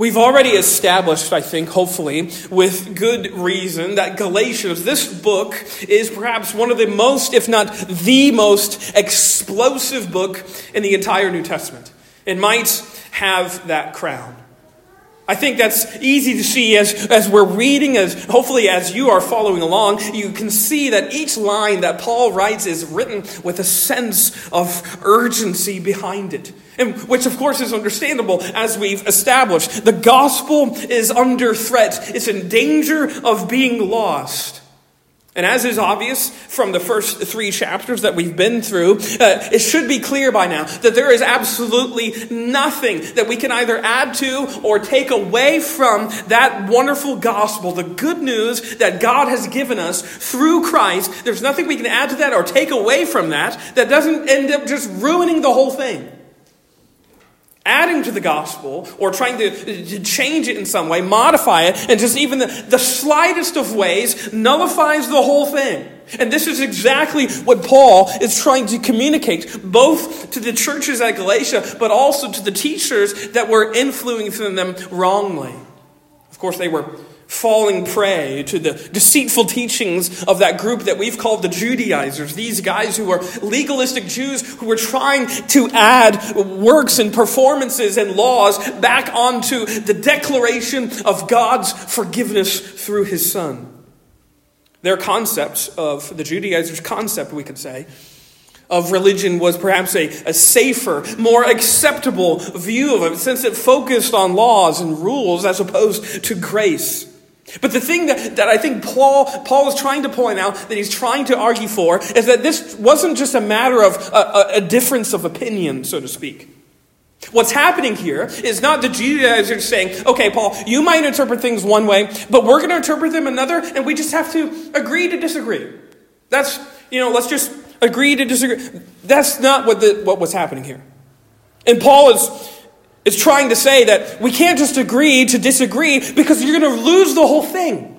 We've already established, I think, hopefully, with good reason, that Galatians, this book, is perhaps one of the most, if not the most, explosive book in the entire New Testament. It might have that crown. I think that's easy to see as, as we're reading, as hopefully as you are following along, you can see that each line that Paul writes is written with a sense of urgency behind it. And which of course is understandable as we've established. The gospel is under threat. It's in danger of being lost. And as is obvious from the first three chapters that we've been through, uh, it should be clear by now that there is absolutely nothing that we can either add to or take away from that wonderful gospel, the good news that God has given us through Christ. There's nothing we can add to that or take away from that that doesn't end up just ruining the whole thing adding to the gospel or trying to, to, change it in some way, modify it, and just even the, the slightest of ways nullifies the whole thing. And this is exactly what Paul is trying to communicate, both to the churches at Galatia, but also to the teachers that were influencing them wrongly. Of course, they were falling prey to the deceitful teachings of that group that we've called the Judaizers. These guys who are legalistic Jews who were trying to add works and performances and laws back onto the declaration of God's forgiveness through his Son. Their concepts of the Judaizers' concept, we could say, of religion was perhaps a, a safer, more acceptable view of it, since it focused on laws and rules as opposed to grace. But the thing that, that I think Paul, Paul is trying to point out, that he's trying to argue for, is that this wasn't just a matter of a, a difference of opinion, so to speak. What's happening here is not the Judaizers saying, okay, Paul, you might interpret things one way, but we're going to interpret them another, and we just have to agree to disagree. That's, you know, let's just agree to disagree. That's not what, the, what was happening here. And Paul is is trying to say that we can't just agree to disagree because you're going to lose the whole thing.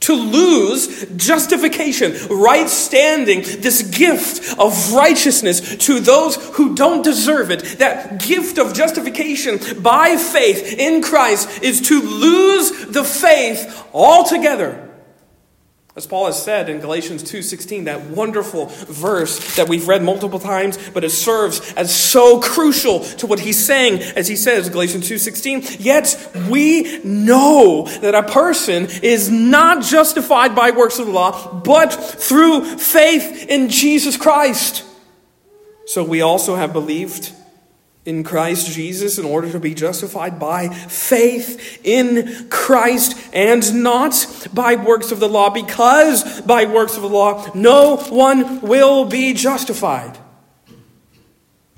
To lose justification, right standing, this gift of righteousness to those who don't deserve it, that gift of justification by faith in Christ is to lose the faith altogether. As Paul has said in Galatians 2:16, that wonderful verse that we've read multiple times, but it serves as so crucial to what he's saying as he says Galatians 2:16, yet we know that a person is not justified by works of the law, but through faith in Jesus Christ. So we also have believed in Christ Jesus in order to be justified by faith in Christ and not by works of the law, because by works of the law no one will be justified.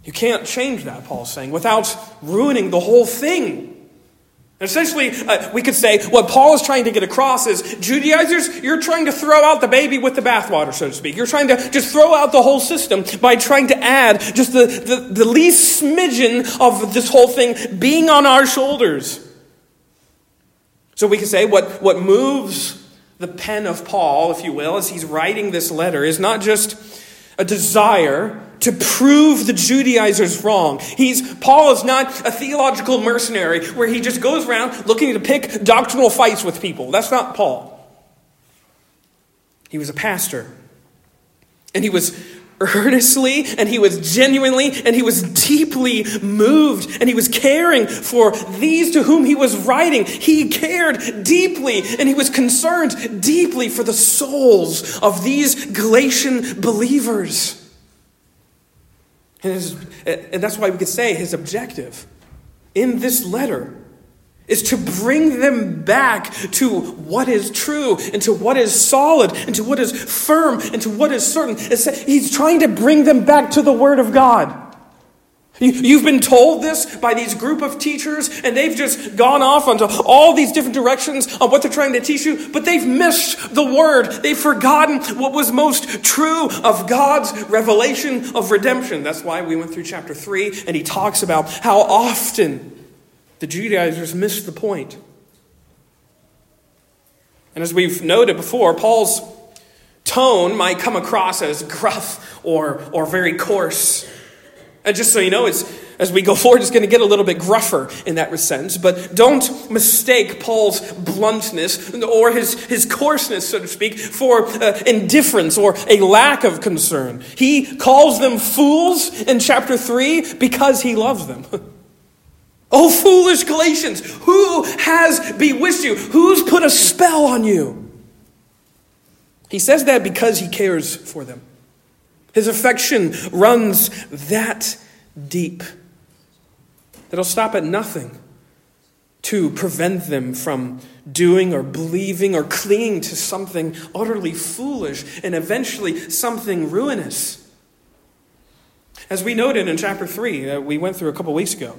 You can't change that, Paul's saying, without ruining the whole thing. Essentially, uh, we could say what Paul is trying to get across is Judaizers, you're trying to throw out the baby with the bathwater, so to speak. You're trying to just throw out the whole system by trying to add just the, the, the least smidgen of this whole thing being on our shoulders. So we could say what, what moves the pen of Paul, if you will, as he's writing this letter, is not just a desire to prove the Judaizers wrong. He's, Paul is not a theological mercenary where he just goes around looking to pick doctrinal fights with people. That's not Paul. He was a pastor. And he was earnestly and he was genuinely and he was deeply moved and he was caring for these to whom he was writing. He cared deeply and he was concerned deeply for the souls of these Galatian believers. And, his, and that's why we could say his objective in this letter is to bring them back to what is true and to what is solid and to what is firm and to what is certain. He's trying to bring them back to the Word of God. You've been told this by these group of teachers, and they've just gone off onto all these different directions on what they're trying to teach you, but they've missed the word. They've forgotten what was most true of God's revelation of redemption. That's why we went through chapter 3, and he talks about how often the Judaizers missed the point. And as we've noted before, Paul's tone might come across as gruff or, or very coarse. And just so you know, it's as we go forward, it's going to get a little bit gruffer in that sense. But don't mistake Paul's bluntness or his, his coarseness, so to speak, for uh, indifference or a lack of concern. He calls them fools in chapter 3 because he loves them. oh, foolish Galatians, who has bewitched you? Who's put a spell on you? He says that because he cares for them. His affection runs that deep that he'll stop at nothing to prevent them from doing or believing or clinging to something utterly foolish and eventually something ruinous. As we noted in chapter 3, uh, we went through a couple weeks ago,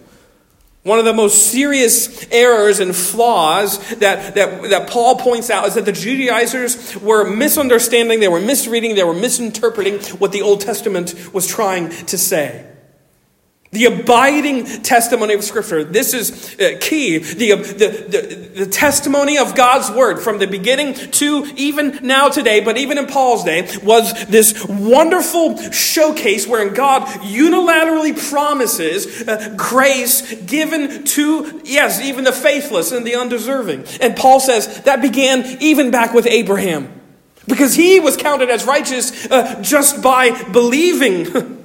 one of the most serious errors and flaws that, that, that Paul points out is that the Judaizers were misunderstanding, they were misreading, they were misinterpreting what the Old Testament was trying to say. The abiding testimony of Scripture. This is uh, key. The, the, the, the, testimony of God's Word from the beginning to even now today, but even in Paul's day, was this wonderful showcase wherein God unilaterally promises uh, grace given to, yes, even the faithless and the undeserving. And Paul says that began even back with Abraham. Because he was counted as righteous uh, just by believing.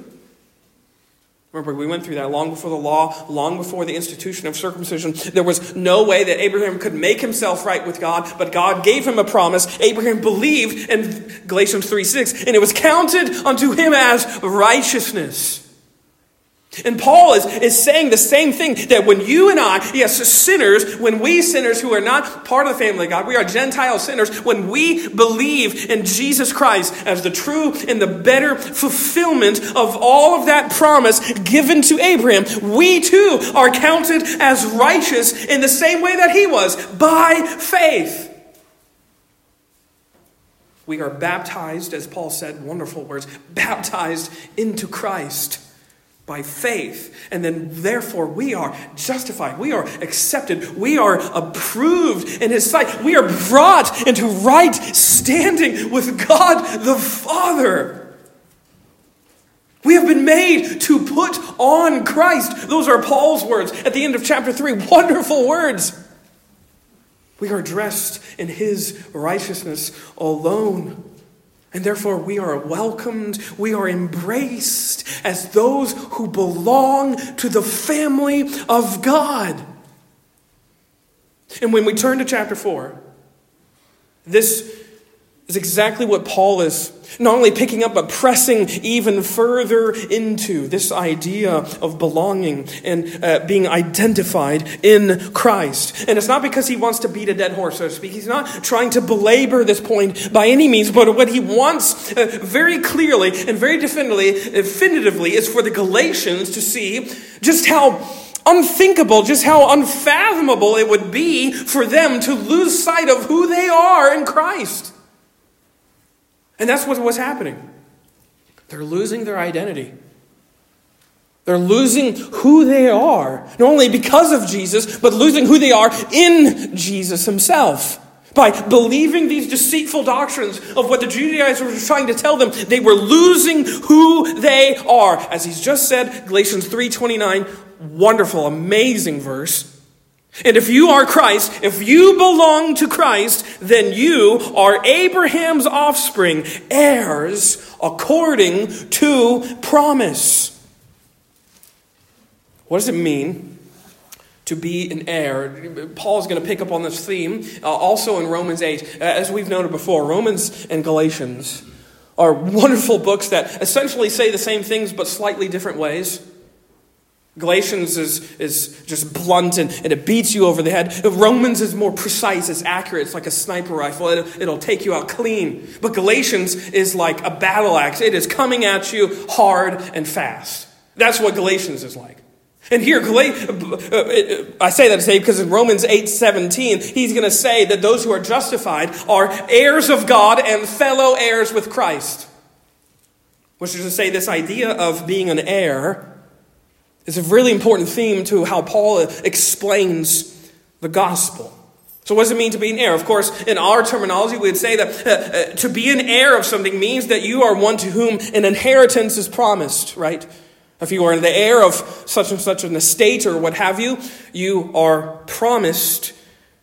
Remember, we went through that long before the law, long before the institution of circumcision. There was no way that Abraham could make himself right with God, but God gave him a promise. Abraham believed in Galatians 3 6, and it was counted unto him as righteousness. And Paul is, is saying the same thing that when you and I, yes, sinners, when we sinners who are not part of the family of God, we are Gentile sinners, when we believe in Jesus Christ as the true and the better fulfillment of all of that promise given to Abraham, we too are counted as righteous in the same way that he was, by faith. We are baptized, as Paul said, wonderful words, baptized into Christ by faith. And then, therefore, we are justified. We are accepted. We are approved in His sight. We are brought into right standing with God the Father. We have been made to put on Christ. Those are Paul's words at the end of chapter 3. Wonderful words. We are dressed in His righteousness alone. And therefore, we are welcomed, we are embraced as those who belong to the family of God. And when we turn to chapter 4, this is exactly what Paul is not only picking up, but pressing even further into this idea of belonging and uh, being identified in Christ. And it's not because he wants to beat a dead horse, so to speak. He's not trying to belabor this point by any means, but what he wants uh, very clearly and very definitively, definitively is for the Galatians to see just how unthinkable, just how unfathomable it would be for them to lose sight of who they are in Christ. And that's what was happening. They're losing their identity. They're losing who they are, not only because of Jesus, but losing who they are in Jesus himself. By believing these deceitful doctrines of what the Judaizers were trying to tell them, they were losing who they are. As he's just said, Galatians 3:29, wonderful, amazing verse. And if you are Christ, if you belong to Christ, then you are Abraham's offspring, heirs according to promise. What does it mean to be an heir? Paul's going to pick up on this theme uh, also in Romans 8. Uh, as we've noted before, Romans and Galatians are wonderful books that essentially say the same things but slightly different ways. Galatians is, is just blunt and, and, it beats you over the head. Romans is more precise, it's accurate, it's like a sniper rifle, it'll, it'll take you out clean. But Galatians is like a battle axe, it is coming at you hard and fast. That's what Galatians is like. And here, uh, uh, I say that to say because in Romans 8 17, he's going to say that those who are justified are heirs of God and fellow heirs with Christ. Which is to say, this idea of being an heir it's a really important theme to how Paul explains the gospel. So, what does it mean to be an heir? Of course, in our terminology, we would say that uh, uh, to be an heir of something means that you are one to whom an inheritance is promised, right? If you are the heir of such and such an estate or what have you, you are promised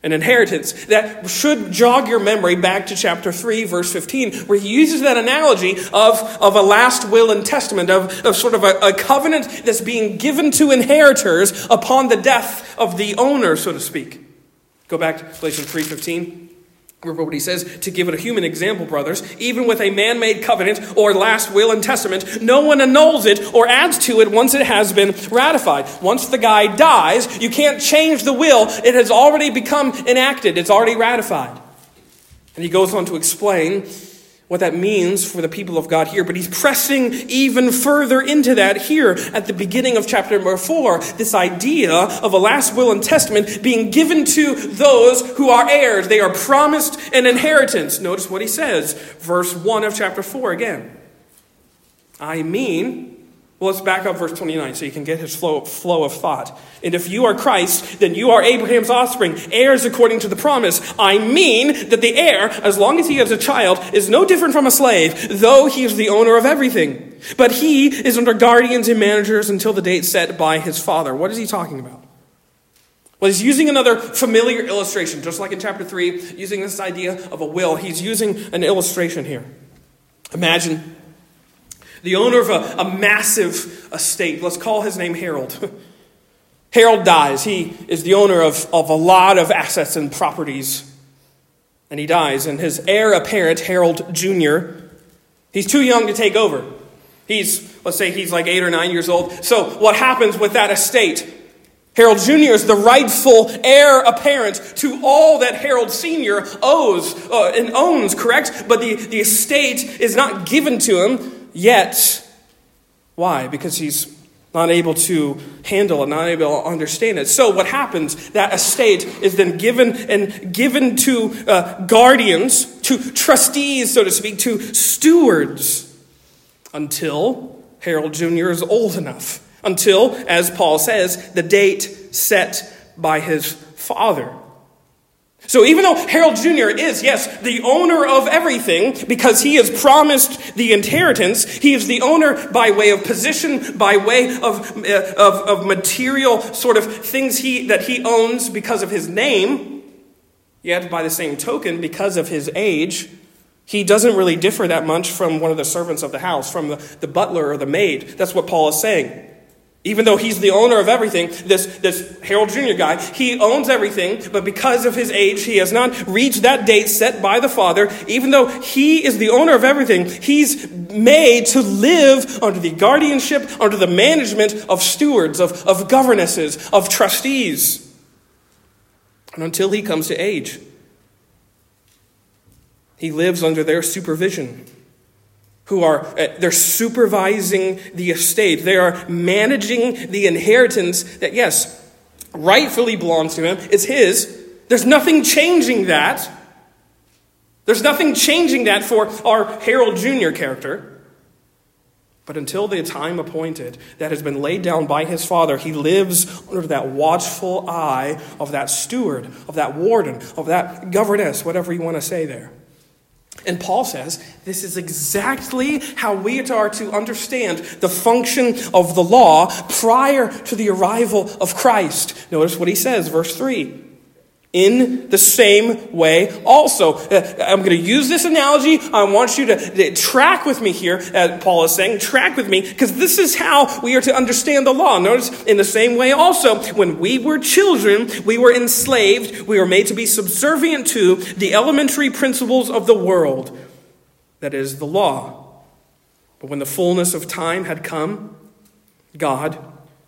an inheritance. That should jog your memory back to chapter 3, verse 15, where he uses that analogy of, of a last will and testament, of, of sort of a, a covenant that's being given to inheritors upon the death of the owner, so to speak. Go back to Galatians 3.15. Remember what he says to give it a human example, brothers. Even with a man made covenant or last will and testament, no one annuls it or adds to it once it has been ratified. Once the guy dies, you can't change the will. It has already become enacted, it's already ratified. And he goes on to explain what that means for the people of God here. But he's pressing even further into that here at the beginning of chapter number four. This idea of a last will and testament being given to those who are heirs. They are promised an inheritance. Notice what he says, verse 1 of chapter 4 again. I mean, well, let's back up verse 29 so you can get his flow, flow of thought. And if you are Christ, then you are Abraham's offspring, heirs according to the promise. I mean that the heir, as long as he is a child, is no different from a slave, though he is the owner of everything. But he is under guardians and managers until the date set by his father. What is he talking about? Well, he's using another familiar illustration, just like in chapter 3, using this idea of a will. He's using an illustration here. Imagine the owner of a, a massive estate. Let's call his name Harold. Harold dies. He is the owner of, of a lot of assets and properties. And he dies. And his heir apparent, Harold Jr., he's too young to take over. He's, let's say he's like eight or nine years old. So what happens with that estate? Harold Jr. is the rightful heir apparent to all that Harold Sr. owes uh, and owns, correct? But the, the estate is not given to him Yet, why? Because he's not able to handle it, not able to understand it. So what happens? That estate is then given and given to uh, guardians, to trustees, so to speak, to stewards, until Harold Jr. is old enough. Until, as Paul says, the date set by his father. So even though Harold Jr. is, yes, the owner of everything because he has promised the inheritance, he is the owner by way of position, by way of, uh, of, of material sort of things he, that he owns because of his name, yet by the same token, because of his age, he doesn't really differ that much from one of the servants of the house, from the, the butler or the maid. That's what Paul is saying. Even though he's the owner of everything, this, this Harold Jr. guy, he owns everything, but because of his age, he has not reached that date set by the Father. Even though he is the owner of everything, he's made to live under the guardianship, under the management of stewards, of, of governesses, of trustees. And until he comes to age, he lives under their supervision who are uh, they're supervising the estate. They are managing the inheritance that yes rightfully belongs to him. It's his. There's nothing changing that. There's nothing changing that for our harold jr character. But until the time appointed that has been laid down by his father, he lives under that watchful eye of that steward, of that warden, of that governess, whatever you want to say there. And Paul says this is exactly how we are to understand the function of the law prior to the arrival of Christ. Notice what he says, verse 3 in the same way also. Uh, I'm going to use this analogy. I want you to track with me here, as Paul is saying, track with me, because this is how we are to understand the law. Notice, in the same way also, when we were children, we were enslaved, we were made to be subservient to the elementary principles of the world, that is, the law. But when the fullness of time had come, God,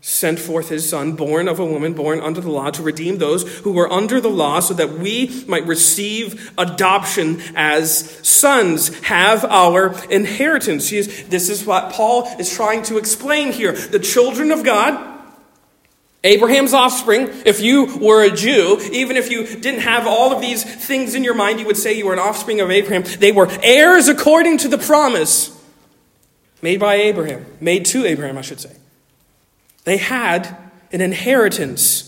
sent forth his son, born of a woman, born under the law, to redeem those who were under the law, so that we might receive adoption as sons, have our inheritance. Is, This is what Paul is trying to explain here. The children of God. Abraham's offspring, if you were a Jew, even if you didn't have all of these things in your mind, you would say you were an offspring of Abraham. They were heirs according to the promise made by Abraham, made to Abraham, I should say. They had an inheritance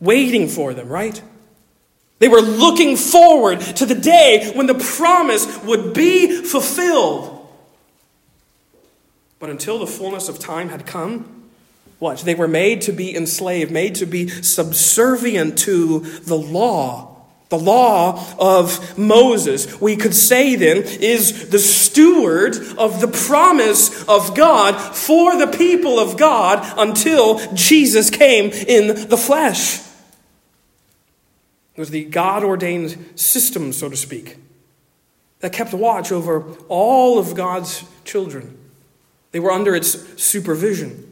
waiting for them, right? They were looking forward to the day when the promise would be fulfilled. But until the fullness of time had come, what? They were made to be enslaved, made to be subservient to the law. The law of Moses, we could say then, is the steward of the promise of God for the people of God until Jesus came in the flesh. It was the God ordained system, so to speak, that kept watch over all of God's children. They were under its supervision.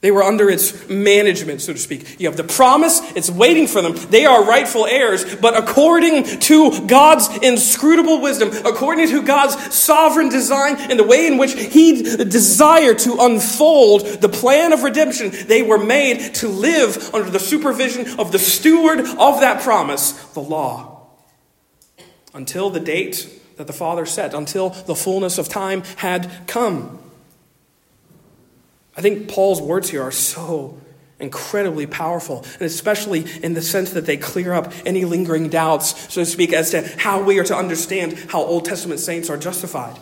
They were under its management, so to speak. You have the promise, it's waiting for them. They are rightful heirs, but according to God's inscrutable wisdom, according to God's sovereign design and the way in which He desired to unfold the plan of redemption, they were made to live under the supervision of the steward of that promise, the law. Until the date that the Father set, until the fullness of time had come. I think Paul's words here are so incredibly powerful, and especially in the sense that they clear up any lingering doubts, so to speak, as to how we are to understand how Old Testament saints are justified.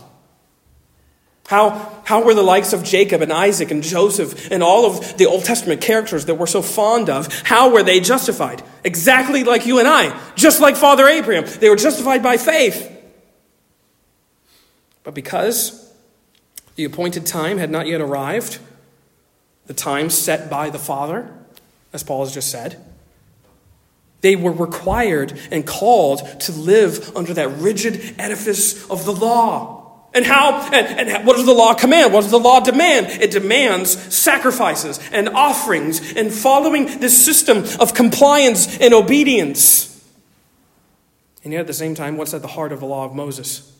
How, how were the likes of Jacob and Isaac and Joseph and all of the Old Testament characters that we're so fond of, how were they justified? Exactly like you and I, just like Father Abraham. They were justified by faith. But because the appointed time had not yet arrived, the time set by the Father, as Paul has just said. They were required and called to live under that rigid edifice of the law. And how, and, and what does the law command? What does the law demand? It demands sacrifices and offerings and following this system of compliance and obedience. And yet at the same time, what's at the heart of the law of Moses?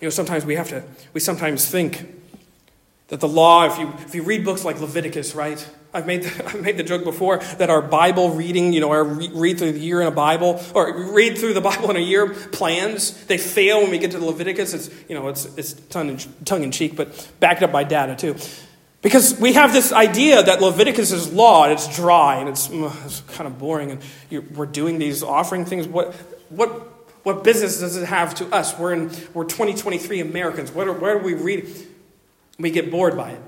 You know, sometimes we have to, we sometimes think that the law, if you, if you read books like Leviticus, right? I've made, the, I've made the joke before that our Bible reading, you know, our re- read through the year in a Bible, or read through the Bible in a year plans, they fail when we get to Leviticus. It's, you know, it's, it's tongue in, tongue in cheek, but backed up by data too. Because we have this idea that Leviticus is law and it's dry and it's, it's kind of boring and we're doing these offering things. What, what, what business does it have to us? We're, in, we're 2023 Americans. What are, where are we reading? We get bored by it.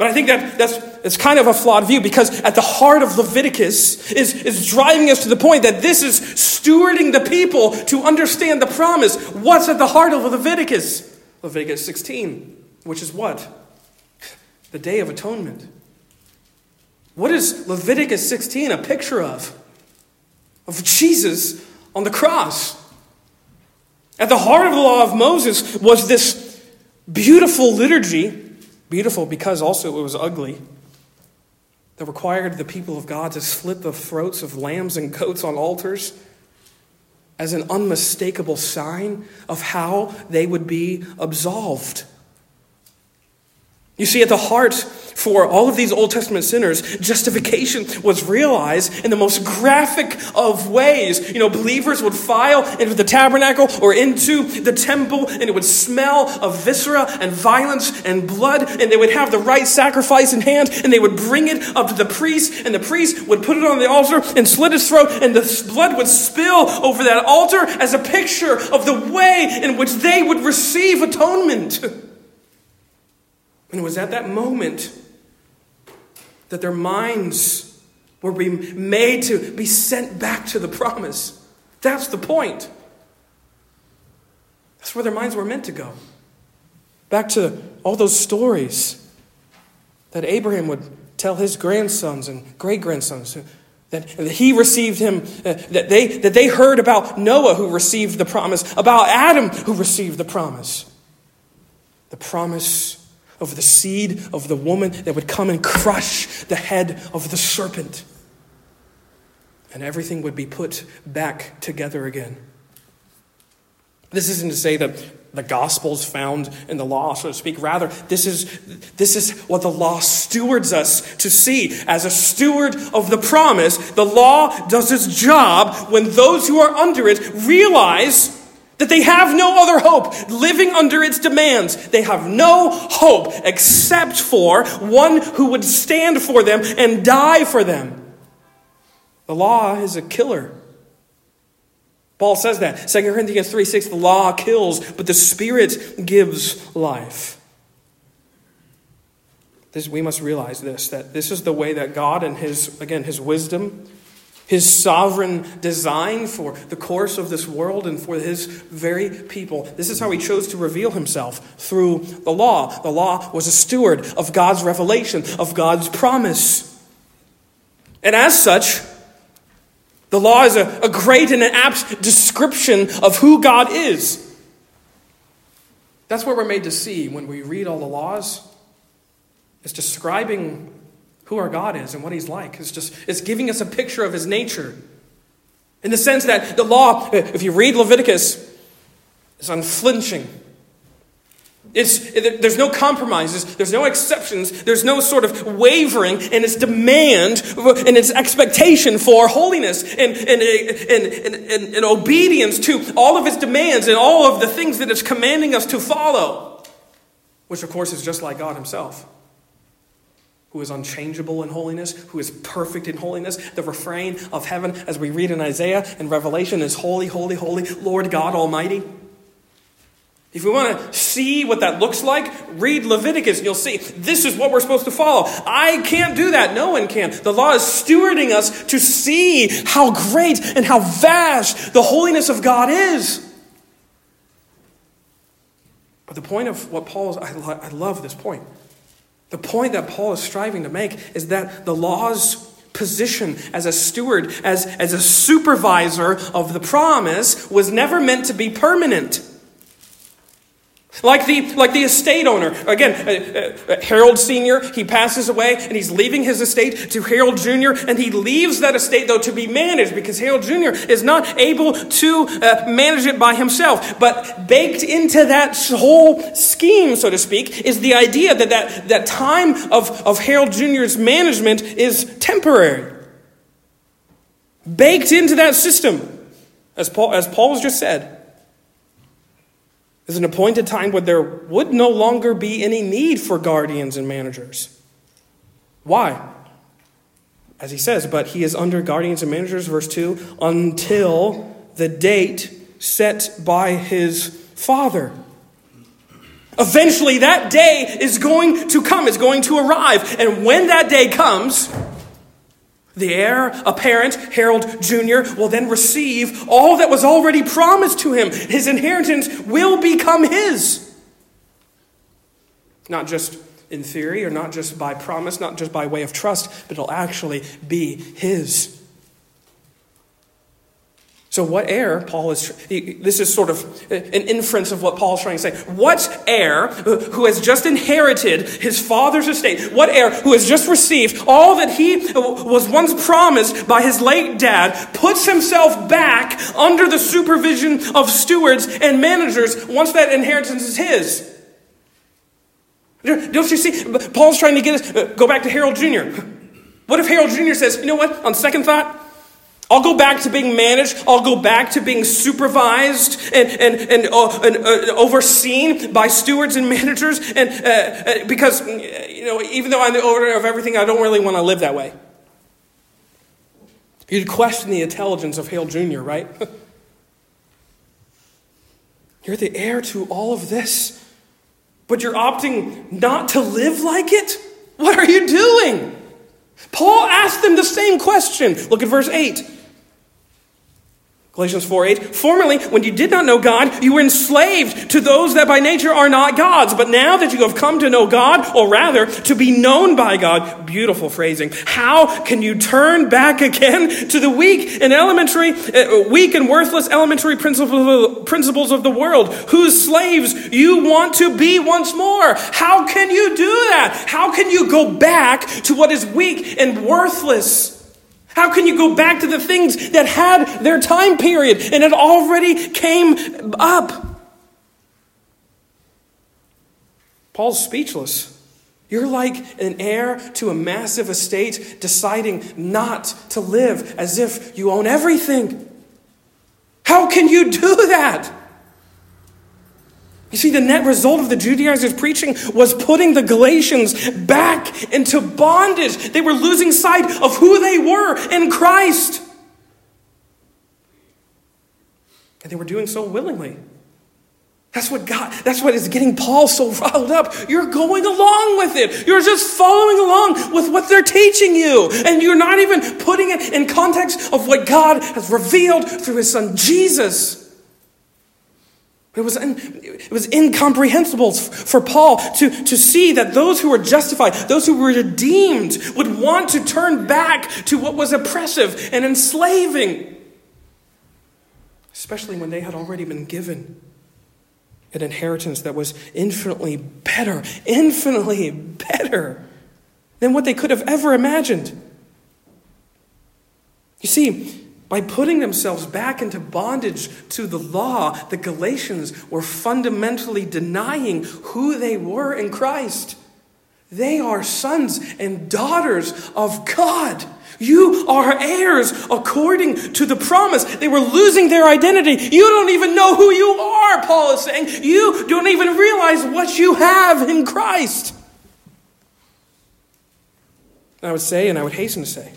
But I think that that's, that's kind of a flawed view because at the heart of Leviticus is, is driving us to the point that this is stewarding the people to understand the promise. What's at the heart of Leviticus? Leviticus 16, which is what? The Day of Atonement. What is Leviticus 16 a picture of? Of Jesus on the cross. At the heart of the law of Moses was this beautiful liturgy, beautiful because also it was ugly, that required the people of God to slit the throats of lambs and goats on altars as an unmistakable sign of how they would be absolved. You see, at the heart for all of these Old Testament sinners, justification was realized in the most graphic of ways. You know, believers would file into the tabernacle or into the temple, and it would smell of viscera and violence and blood, and they would have the right sacrifice in hand, and they would bring it up to the priest, and the priest would put it on the altar and slit his throat, and the blood would spill over that altar as a picture of the way in which they would receive atonement. And it was at that moment that their minds were made to be sent back to the promise. That's the point. That's where their minds were meant to go. Back to all those stories that Abraham would tell his grandsons and great grandsons that, that he received him, uh, that, they, that they heard about Noah who received the promise, about Adam who received the promise. The promise of the seed of the woman that would come and crush the head of the serpent. And everything would be put back together again. This isn't to say that the gospel's found in the law, so to speak. Rather, this is, this is what the law stewards us to see. As a steward of the promise, the law does its job when those who are under it realize that they have no other hope living under its demands. They have no hope except for one who would stand for them and die for them. The law is a killer. Paul says that. 2 Corinthians 3 6, the law kills, but the Spirit gives life. this, we must realize this that this is the way that God and his again his wisdom his sovereign design for the course of this world and for his very people. This is how he chose to reveal himself through the law. The law was a steward of God's revelation, of God's promise. And as such, the law is a, a great and an apt description of who God is. That's what we're made to see when we read all the laws. It's describing who our God is and what He's like. It's just it's giving us a picture of His nature. In the sense that the law, if you read Leviticus, is unflinching. It's, there's no compromises, there's no exceptions, there's no sort of wavering in its demand and its expectation for holiness and, and, and, and, and obedience to all of its demands and all of the things that it's commanding us to follow, which of course is just like God Himself who is unchangeable in holiness, who is perfect in holiness. The refrain of heaven, as we read in Isaiah and Revelation, is Holy, holy, holy, Lord God Almighty. If we want to see what that looks like, read Leviticus and you'll see this is what we're supposed to follow. I can't do that. No one can. The law is stewarding us to see how great and how vast the holiness of God is. But the point of what Paul is, I, lo- I love this point. The point that Paul is striving to make is that the law's position as a steward, as, as a supervisor of the promise, was never meant to be permanent. Like the, like the estate owner. Again, uh, uh, Harold Sr., he passes away and he's leaving his estate to Harold Jr., and he leaves that estate, though, to be managed because Harold Jr. is not able to uh, manage it by himself. But baked into that whole scheme, so to speak, is the idea that that, that time of, of Harold Jr.'s management is temporary. Baked into that system, as Paul, as Paul has just said is an appointed time when there would no longer be any need for guardians and managers. Why? As he says, but he is under guardians and managers, verse 2, until the date set by his father. Eventually, that day is going to come, it's going to arrive. And when that day comes, the heir apparent, Harold Jr., will then receive all that was already promised to him. His inheritance will become his. Not just in theory or not just by promise, not just by way of trust, but it'll actually be his. So, what heir, Paul is, this is sort of an inference of what Paul is trying to say. What heir uh, who has just inherited his father's estate, what heir who has just received all that he uh, was once promised by his late dad, puts himself back under the supervision of stewards and managers once that inheritance is his? Don't you see? Paul's trying to get us, uh, go back to Harold Jr. What if Harold Jr. says, you know what, on second thought, I'll go back to being managed. I'll go back to being supervised and, and, and, uh, and uh, overseen by stewards and managers. And uh, uh because, you know, even though I'm the owner of everything, I don't really want to live that way. You'd question the intelligence of Harold Jr., right? you're the heir to all of this, but you're opting not to live like it? What are you doing? Paul asked them the same question. Look at verse 8. Galatians 4 8. Formerly, when you did not know God, you were enslaved to those that by nature are not gods. But now that you have come to know God, or rather, to be known by God, beautiful phrasing, how can you turn back again to the weak and elementary, uh, weak and worthless elementary principles, principles of the world, whose slaves you want to be once more? How can you do that? How can you go back to what is weak and worthless? How can you go back to the things that had their time period and it already came up? Paul's speechless. You're like an heir to a massive estate deciding not to live as if you own everything. How can you do that? You see, the net result of the Judaizers' preaching was putting the Galatians back into bondage. They were losing sight of who they were in Christ. And they were doing so willingly. That's what God, that's what is getting Paul so riled up. You're going along with it. You're just following along with what they're teaching you. And you're not even putting it in context of what God has revealed through his son Jesus. It was, it was incomprehensible for Paul to, to see that those who were justified, those who were redeemed, would want to turn back to what was oppressive and enslaving, especially when they had already been given an inheritance that was infinitely better, infinitely better than what they could have ever imagined. You see, by putting themselves back into bondage to the law, the Galatians were fundamentally denying who they were in Christ. They are sons and daughters of God. You are heirs according to the promise. They were losing their identity. You don't even know who you are, Paul is saying. You don't even realize what you have in Christ. I would say, and I would hasten to say,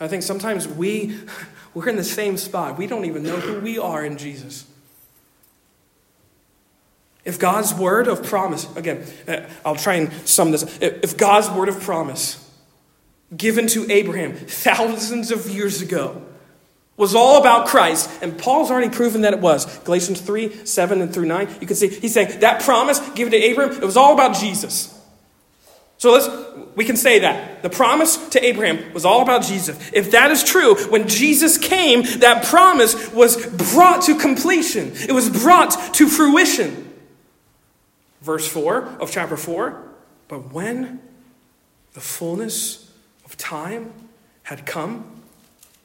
I think sometimes we, we're in the same spot. We don't even know who we are in Jesus. If God's word of promise, again, uh, I'll try and sum this. If God's word of promise given to Abraham thousands of years ago was all about Christ, and Paul's already proven that it was. Galatians 3 7 and through 9, you can see he's saying that promise given to Abraham, it was all about Jesus. So let's we can say that. The promise to Abraham was all about Jesus. If that is true, when Jesus came, that promise was brought to completion. It was brought to fruition. Verse 4 of chapter 4, but when the fullness of time had come,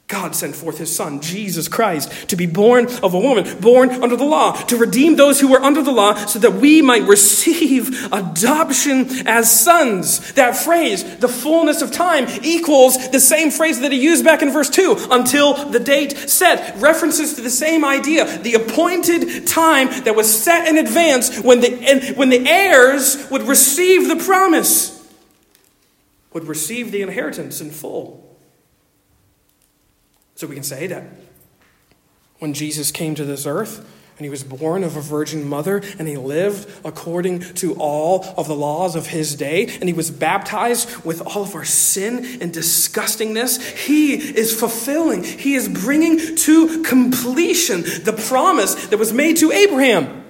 God sent forth his son, Jesus Christ, to be born of a woman, born under the law, to redeem those who were under the law, so that we might receive adoption as sons. That phrase, the fullness of time, equals the same phrase that he used back in verse 2, until the date set. References to the same idea, the appointed time that was set in advance when the, when the heirs would receive the promise, would receive the inheritance in full. So we can say that when Jesus came to this earth, and he was born of a virgin mother, and he lived according to all of the laws of his day, and he was baptized with all of our sin and disgustingness. He is fulfilling, he is bringing to completion the promise that was made to Abraham.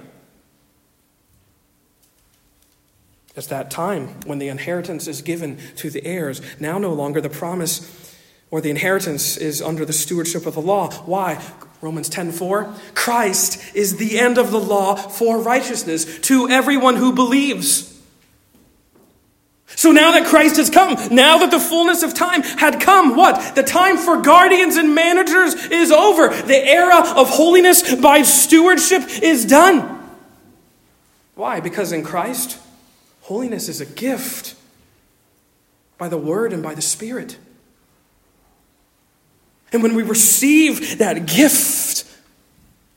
It's that time when the inheritance is given to the heirs. Now, no longer the promise or the inheritance is under the stewardship of the law. Why? Romans 10:4 Christ is the end of the law for righteousness to everyone who believes. So now that Christ has come, now that the fullness of time had come, what? The time for guardians and managers is over. The era of holiness by stewardship is done. Why? Because in Christ, holiness is a gift by the Word and by the Spirit. And when we receive that gift,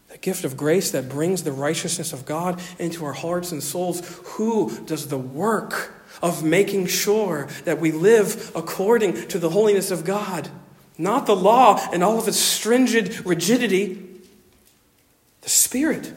that gift of grace that brings the righteousness of God into our hearts and souls, who does the work of making sure that we live according to the holiness of God? Not the law and all of its stringent rigidity, the Spirit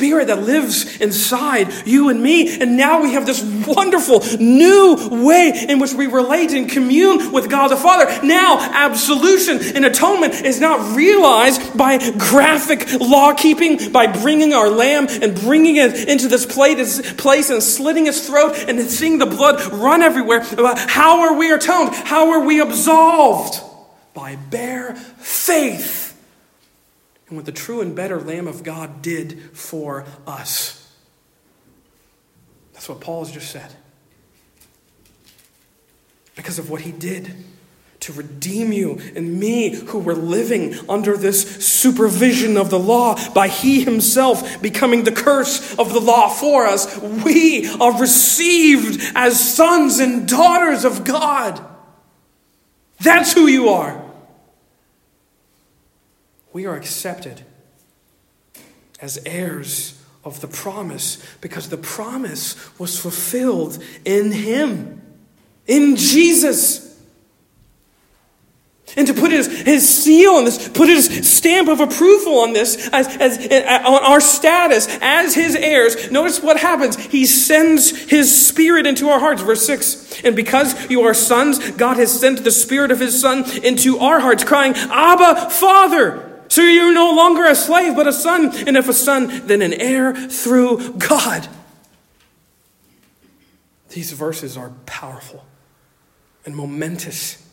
Spirit that lives inside you and me. And now we have this wonderful new way in which we relate and commune with God the Father. Now, absolution and atonement is not realized by graphic law keeping, by bringing our lamb and bringing it into this place and slitting its throat and seeing the blood run everywhere. How are we atoned? How are we absolved? By bare faith and what the true and better Lamb of God did for us. That's what Paul has just said. Because of what he did to redeem you and me who were living under this supervision of the law by he himself becoming the curse of the law for us we are received as sons and daughters of god that's who you are we are accepted as heirs of the promise because the promise was fulfilled in Him, in Jesus. And to put his, his seal on this, put his stamp of approval on this, as, as, uh, on our status as his heirs, notice what happens. He sends his spirit into our hearts. Verse 6. And because you are sons, God has sent the spirit of his son into our hearts, crying, Abba, Father. So you're no longer a slave, but a son. And if a son, then an heir through God. These verses are powerful and momentous.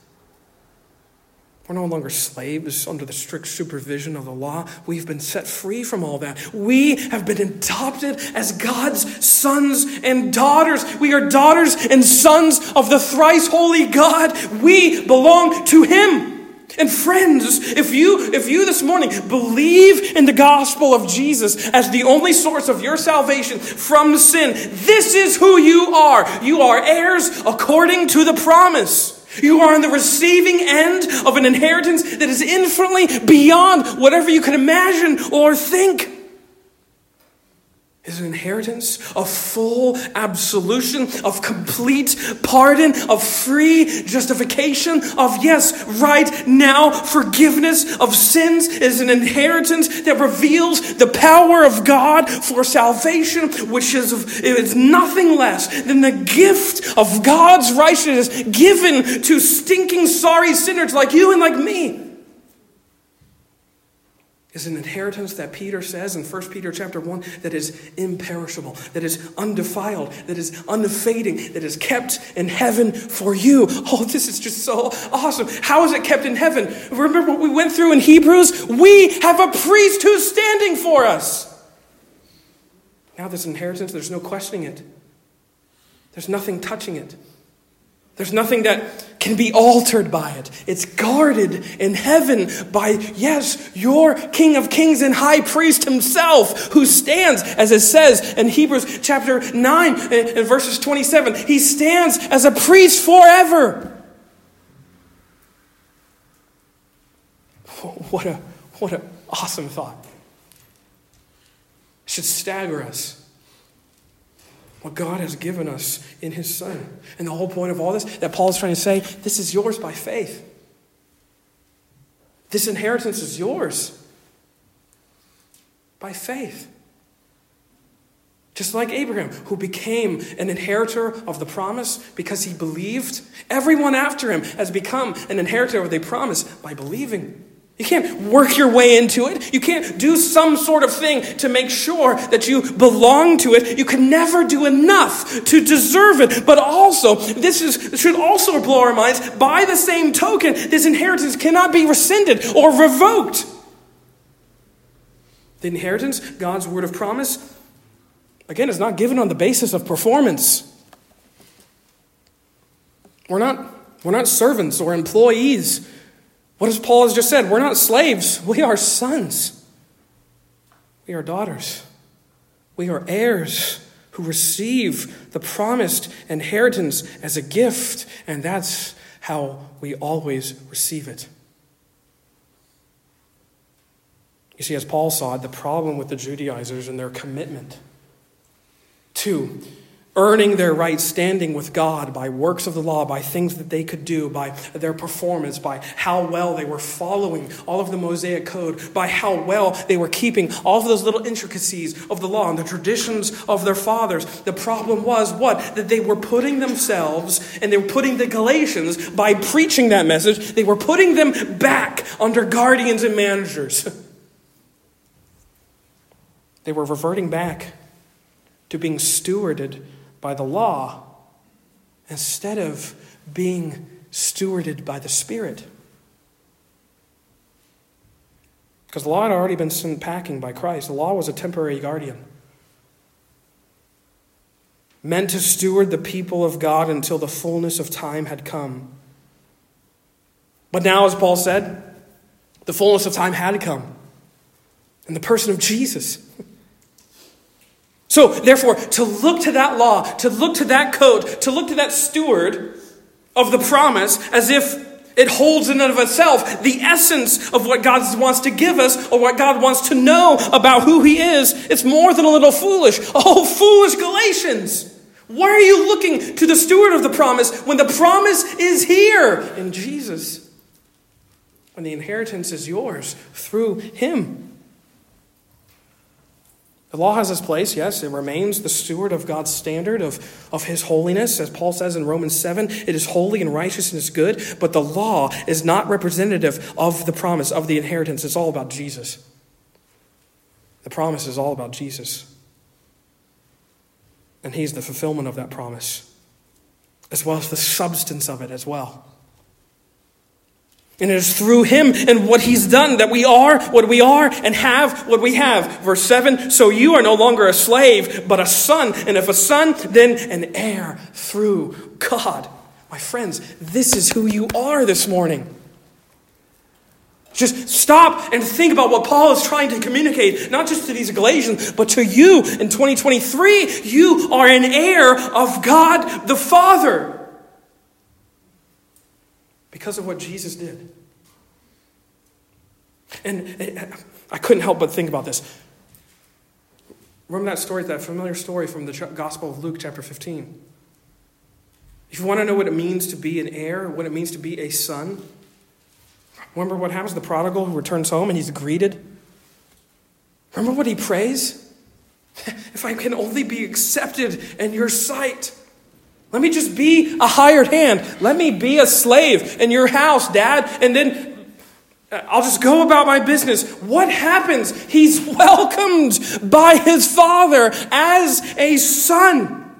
We're no longer slaves under the strict supervision of the law. We've been set free from all that. We have been adopted as God's sons and daughters. We are daughters and sons of the thrice holy God. We belong to Him. And friends, if you if you this morning believe in the gospel of Jesus as the only source of your salvation from sin, this is who you are. You are heirs according to the promise. You are on the receiving end of an inheritance that is infinitely beyond whatever you can imagine or think is an inheritance of full absolution, of complete pardon, of free justification, of yes, right now forgiveness of sins is an inheritance that reveals the power of God for salvation, which is, is nothing less than the gift of God's righteousness given to stinking sorry sinners like you and like me is an inheritance that Peter says in 1 Peter chapter 1 that is imperishable, that is undefiled, that is unfading, that is kept in heaven for you. Oh, this is just so awesome. How is it kept in heaven? Remember what we went through in Hebrews? We have a priest who's standing for us. Now, this inheritance, there's no questioning it, there's nothing touching it. There's nothing that can be altered by it. It's guarded in heaven by, yes, your King of Kings and High Priest himself, who stands, as it says in Hebrews chapter 9 and verses 27, he stands as a priest forever. What a what an awesome thought. It should stagger us what God has given us in His Son. And the whole point of all this, that Paul is trying to say, this is yours by faith. This inheritance is yours by faith. Just like Abraham, who became an inheritor of the promise because he believed, everyone after him has become an inheritor of the promise by believing. You can't work your way into it. You can't do some sort of thing to make sure that you belong to it. You can never do enough to deserve it. But also, this is, should also blow our minds. By the same token, this inheritance cannot be rescinded or revoked. The inheritance, God's word of promise, again, is not given on the basis of performance. We're not, we're not servants or employees what does Paul has just said? We're not slaves, we are sons. We are daughters. We are heirs who receive the promised inheritance as a gift, and that's how we always receive it. You see, as Paul saw it, the problem with the Judaizers and their commitment to earning their right standing with God by works of the law, by things that they could do, by their performance, by how well they were following all of the Mosaic code, by how well they were keeping all of those little intricacies of the law and the traditions of their fathers. The problem was what? That they were putting themselves and they were putting the Galatians, by preaching that message, they were putting them back under guardians and managers. they were reverting back to being stewarded by the law instead of being stewarded by the Spirit. Because the law had already been sent packing by Christ. The law was a temporary guardian, meant to steward the people of God until the fullness of time had come. But now, as Paul said, the fullness of time had come in the person of Jesus. So, therefore, to look to that law, to look to that code, to look to that steward of the promise as if it holds in and of itself the essence of what God wants to give us or what God wants to know about who He is, it's more than a little foolish. Oh, foolish Galatians! Why are you looking to the steward of the promise when the promise is here in Jesus? And the inheritance is yours through him. The law has its place, yes. It remains the steward of God's standard of, of his holiness. As Paul says in Romans 7, it is holy and righteous and is good, but the law is not representative of the promise, of the inheritance. It's all about Jesus. The promise is all about Jesus. And he's the fulfillment of that promise, as well as the substance of it as well. And it is through him and what he's done that we are what we are and have what we have. Verse 7 So you are no longer a slave, but a son. And if a son, then an heir through God. My friends, this is who you are this morning. Just stop and think about what Paul is trying to communicate, not just to these Galatians, but to you in 2023. You are an heir of God the Father because of what Jesus did. And I couldn't help but think about this. Remember that story, that familiar story from the Gospel of Luke, chapter 15? If you want to know what it means to be an heir, what it means to be a son, remember what happens? The prodigal who returns home and he's greeted. Remember what he prays? If I can only be accepted in your sight. Let me just be a hired hand. Let me be a slave in your house, Dad, and then uh, I'll just go about my business. What happens? He's welcomed by his father as a son.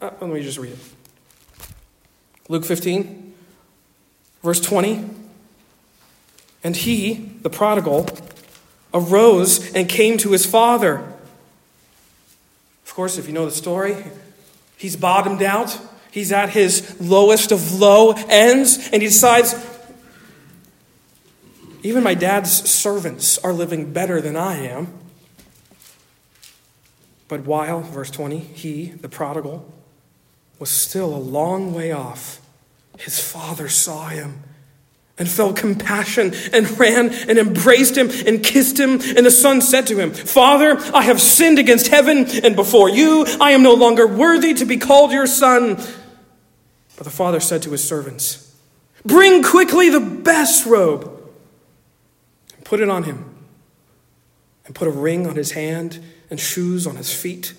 Uh, let me just read it. Luke 15, verse 20. And he, the prodigal, arose and came to his father. Of course, if you know the story, He's bottomed out. He's at his lowest of low ends, and he decides, even my dad's servants are living better than I am. But while, verse 20, he, the prodigal, was still a long way off, his father saw him and felt compassion and ran and embraced him and kissed him. And the son said to him, Father, I have sinned against heaven and before you. I am no longer worthy to be called your son. But the father said to his servants, Bring quickly the best robe and put it on him, and put a ring on his hand and shoes on his feet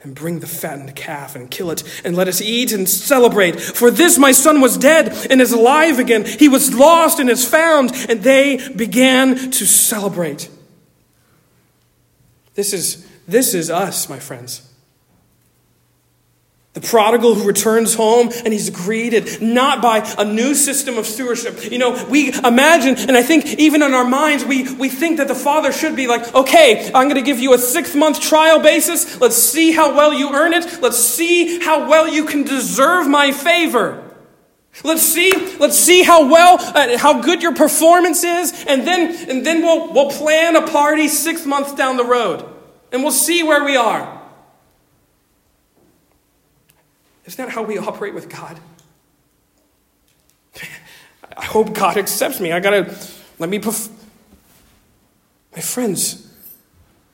and bring the fattened calf and kill it, and let us eat and celebrate. For this my son was dead and is alive again. He was lost and is found, and they began to celebrate. This is, this is us, my friends. The prodigal who returns home and he's greeted not by a new system of stewardship. You know, we imagine, and I think even in our minds, we, we think that the father should be like, okay, I'm going to give you a six month trial basis. Let's see how well you earn it. Let's see how well you can deserve my favor. Let's see, let's see how well, uh, how good your performance is, and then, and then we'll, we'll plan a party six months down the road, and we'll see where we are. Isn't that how we operate with God? I hope God accepts me. I gotta let me. Perf- My friends,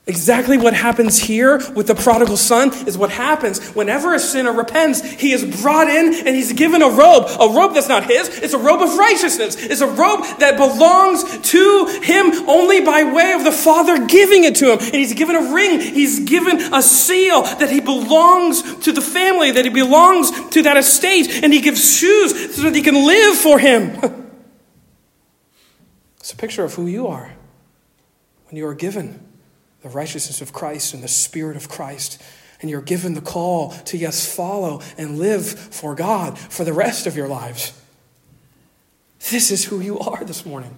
Exactly what happens here with the prodigal son is what happens whenever a sinner repents. He is brought in and he's given a robe. A robe that's not his. It's a robe of righteousness. It's a robe that belongs to him only by way of the Father giving it to him. And he's given a ring. He's given a seal that he belongs to the family, that he belongs to that estate. And he gives shoes so that he can live for him. it's a picture of who you are when you are given the righteousness of Christ and the Spirit of Christ. And you're given the call to, yes, follow and live for God for the rest of your lives. This is who you are this morning.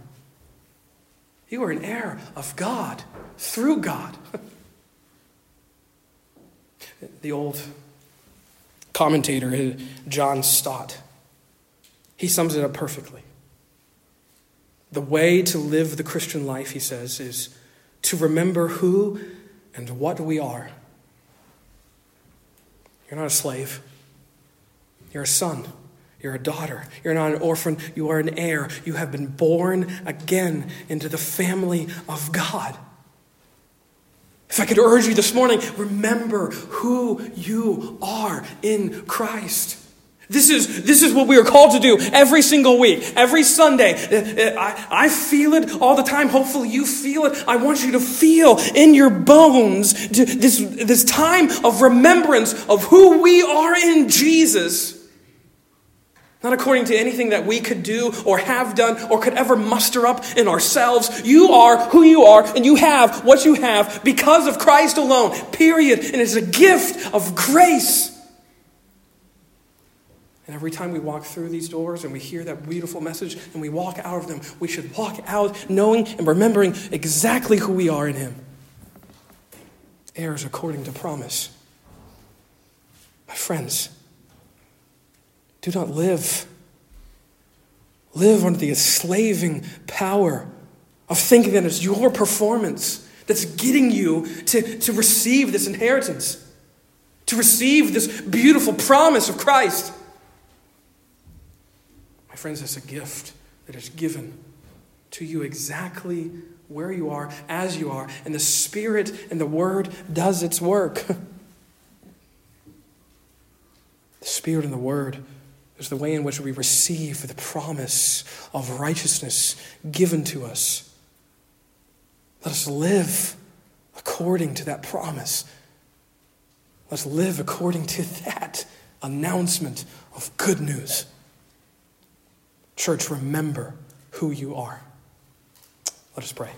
You are an heir of God through God. the old commentator, uh, John Stott, he sums it up perfectly. The way to live the Christian life, he says, is to remember who and what we are. You're not a slave, you're a son. You're a daughter. You're not an orphan. You are an heir. You have been born again into the family of God. If I could urge you this morning, remember who you are in Christ. This is, this is what we are called to do every single week, every Sunday. Uh, uh, I, I feel it all the time. Hopefully, you feel it. I want you to feel in your bones this, this time of remembrance of who we are in Jesus. Not according to anything that we could do or have done or could ever muster up in ourselves. You are who you are, and you have what you have because of Christ alone. Period. And it's a gift of grace. And every time we walk through these doors and we hear that beautiful message and we walk out of them, we should walk out knowing and remembering exactly who we are in Him. Heirs according to promise. My friends, do not live. Live under the enslaving power of thinking that it's your performance that's getting you to, to receive this inheritance, to receive this beautiful promise of Christ friends, it's a gift that is given to you exactly where you are, as you are, and the Spirit and the Word does its work. the Spirit and the Word is the way in which we receive the promise of righteousness given to us. Let us live according to that promise. Let's live according to that announcement of good news. Church, remember who you are. Let us pray.